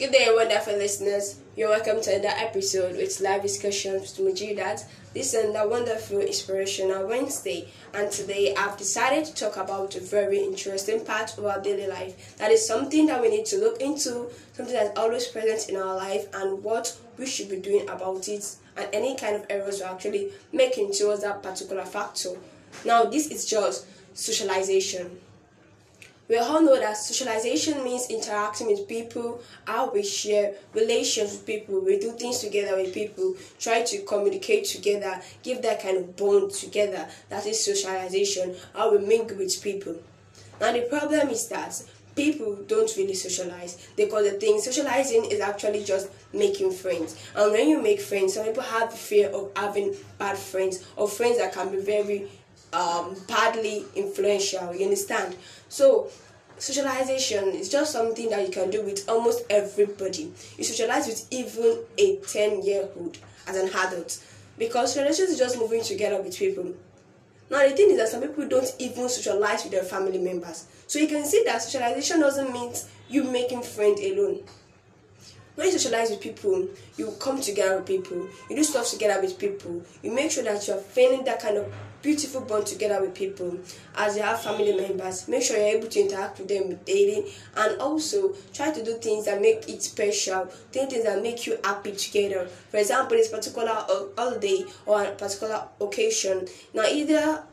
Good day, wonderful listeners. You're welcome to another episode with live discussions with Mujidat. This is another wonderful inspirational Wednesday, and today I've decided to talk about a very interesting part of our daily life. That is something that we need to look into, something that's always present in our life, and what we should be doing about it, and any kind of errors we're actually making towards that particular factor. Now, this is just socialization. We all know that socialization means interacting with people, how we share relations with people, we do things together with people, try to communicate together, give that kind of bond together. That is socialization, how we mingle with people. Now the problem is that people don't really socialize because the thing socializing is actually just making friends and when you make friends some people have the fear of having bad friends or friends that can be very um, badly influential. You understand? So socialization is just something that you can do with almost everybody. You socialize with even a 10 year old as an adult because socialization is just moving together with people. Now the thing is that some people don't even socialize with their family members. So you can see that socialization doesn't mean you making friends alone. When you socialize with people, you come together with people, you do stuff together with people, you make sure that you're feeling that kind of beautiful bond together with people as you have family members. Make sure you're able to interact with them daily and also try to do things that make it special, things that make you happy together. For example, this particular uh, holiday or a particular occasion. Now, either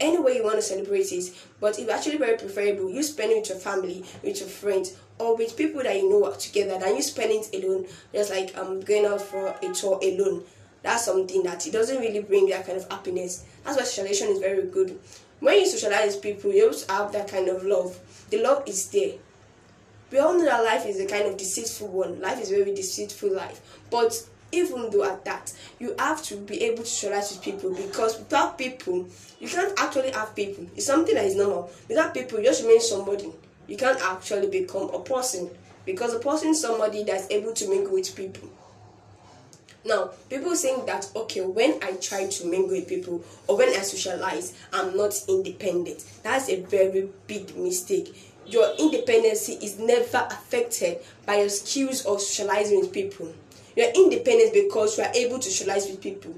any way you want to celebrate it, but it's actually very preferable you spend it with your family, with your friends, or with people that you know together than you spending it alone, just like um going out for a tour alone that's something that it doesn't really bring that kind of happiness. That's why socialization is very good. When you socialize people, you also have that kind of love. The love is there. We all know that life is a kind of deceitful one. Life is very deceitful life. But even though at that, you have to be able to socialize with people because without people, you can't actually have people. It's something that is normal. Without people, you just remain somebody. You can't actually become a person because a person is somebody that's able to mingle with people. Now, people think that okay, when I try to mingle with people or when I socialize, I'm not independent. That's a very big mistake. Your independency is never affected by your skills of socializing with people. You're independent because you are able to socialize with people.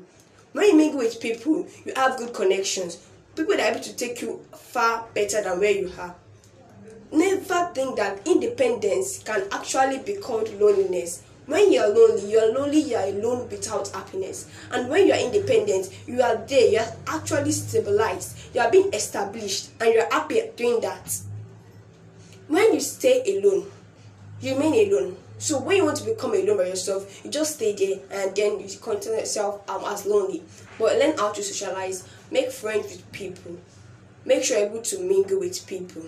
When you mingle with people, you have good connections. People that are able to take you far better than where you are. Never think that independence can actually be called loneliness when you're lonely, you're lonely, you're alone without happiness. And when you're independent, you are there, you're actually stabilized, you are being established, and you're happy doing that. When you stay alone, you remain alone. So when you want to become alone by yourself, you just stay there and then you consider yourself um, as lonely. But learn how to socialize, make friends with people, make sure you're able to mingle with people.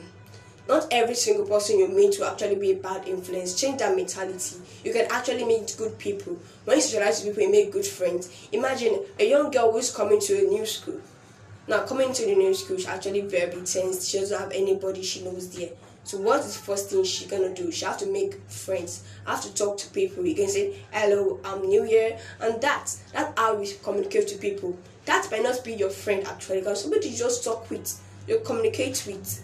Not every single person you meet will actually be a bad influence. Change that mentality. You can actually meet good people. When you socialize with people, you make good friends. Imagine a young girl who's coming to a new school. Now, coming to the new school, she's actually very tense. She doesn't have anybody she knows there. So what is the first thing she gonna do? She have to make friends. I have to talk to people. You can say, "Hello, I'm new here," and that that's how we communicate to people. That might not be your friend actually, because somebody you just talk with, you communicate with.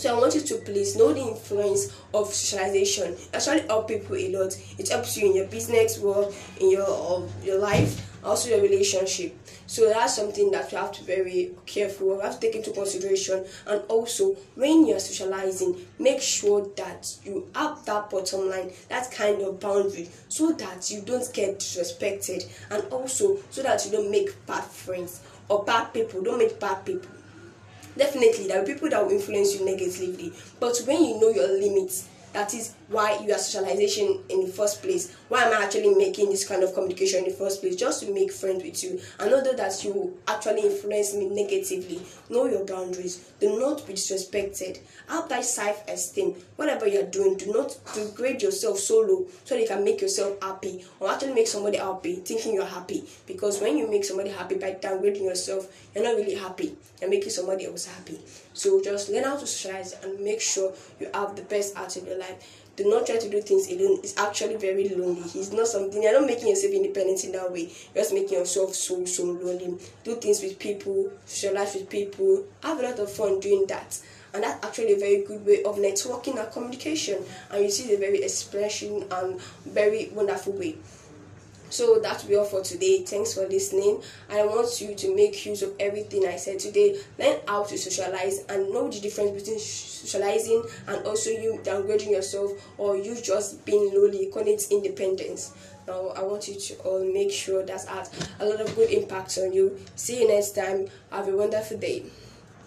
So I want you to please know the influence of socialization. It actually help people a lot. It helps you in your business, work, in your um, your life, also your relationship. So that's something that you have to be very careful. You have to take into consideration. And also, when you're socializing, make sure that you have that bottom line, that kind of boundary, so that you don't get disrespected, and also so that you don't make bad friends or bad people. Don't make bad people definitely there are people that will influence you negatively. But when you know your limits that is why you are socialization in the first place. Why am i actually making this kind of communication in the first place? Just to make friends with you. And that you actually influence me negatively know your boundaries. Do not be disrespected. Have that self-esteem. Whatever you're doing do not degrade yourself so low so that you can make yourself happy or actually make somebody happy thinking you're happy. Because when you make somebody happy by downgrading yourself you're not really happy. You're making somebody else happy. So just learn how to socialize and make sure you have the best your life do not try to do things alone. It's actually very lonely. It's not something you're not making yourself independent in that way. You're just making yourself so so lonely. Do things with people, socialize with people, have a lot of fun doing that. and that's actually a very good way of networking and communication and you see the very expression and very wonderful way so that will be all for today. Thanks for listening. I want you to make use of everything I said today. Learn how to socialize and know the difference between socializing and also you downgrading yourself or you just being lowly. Call it independence. Now, I want you to all make sure that has a lot of good impact on you. See you next time. Have a wonderful day.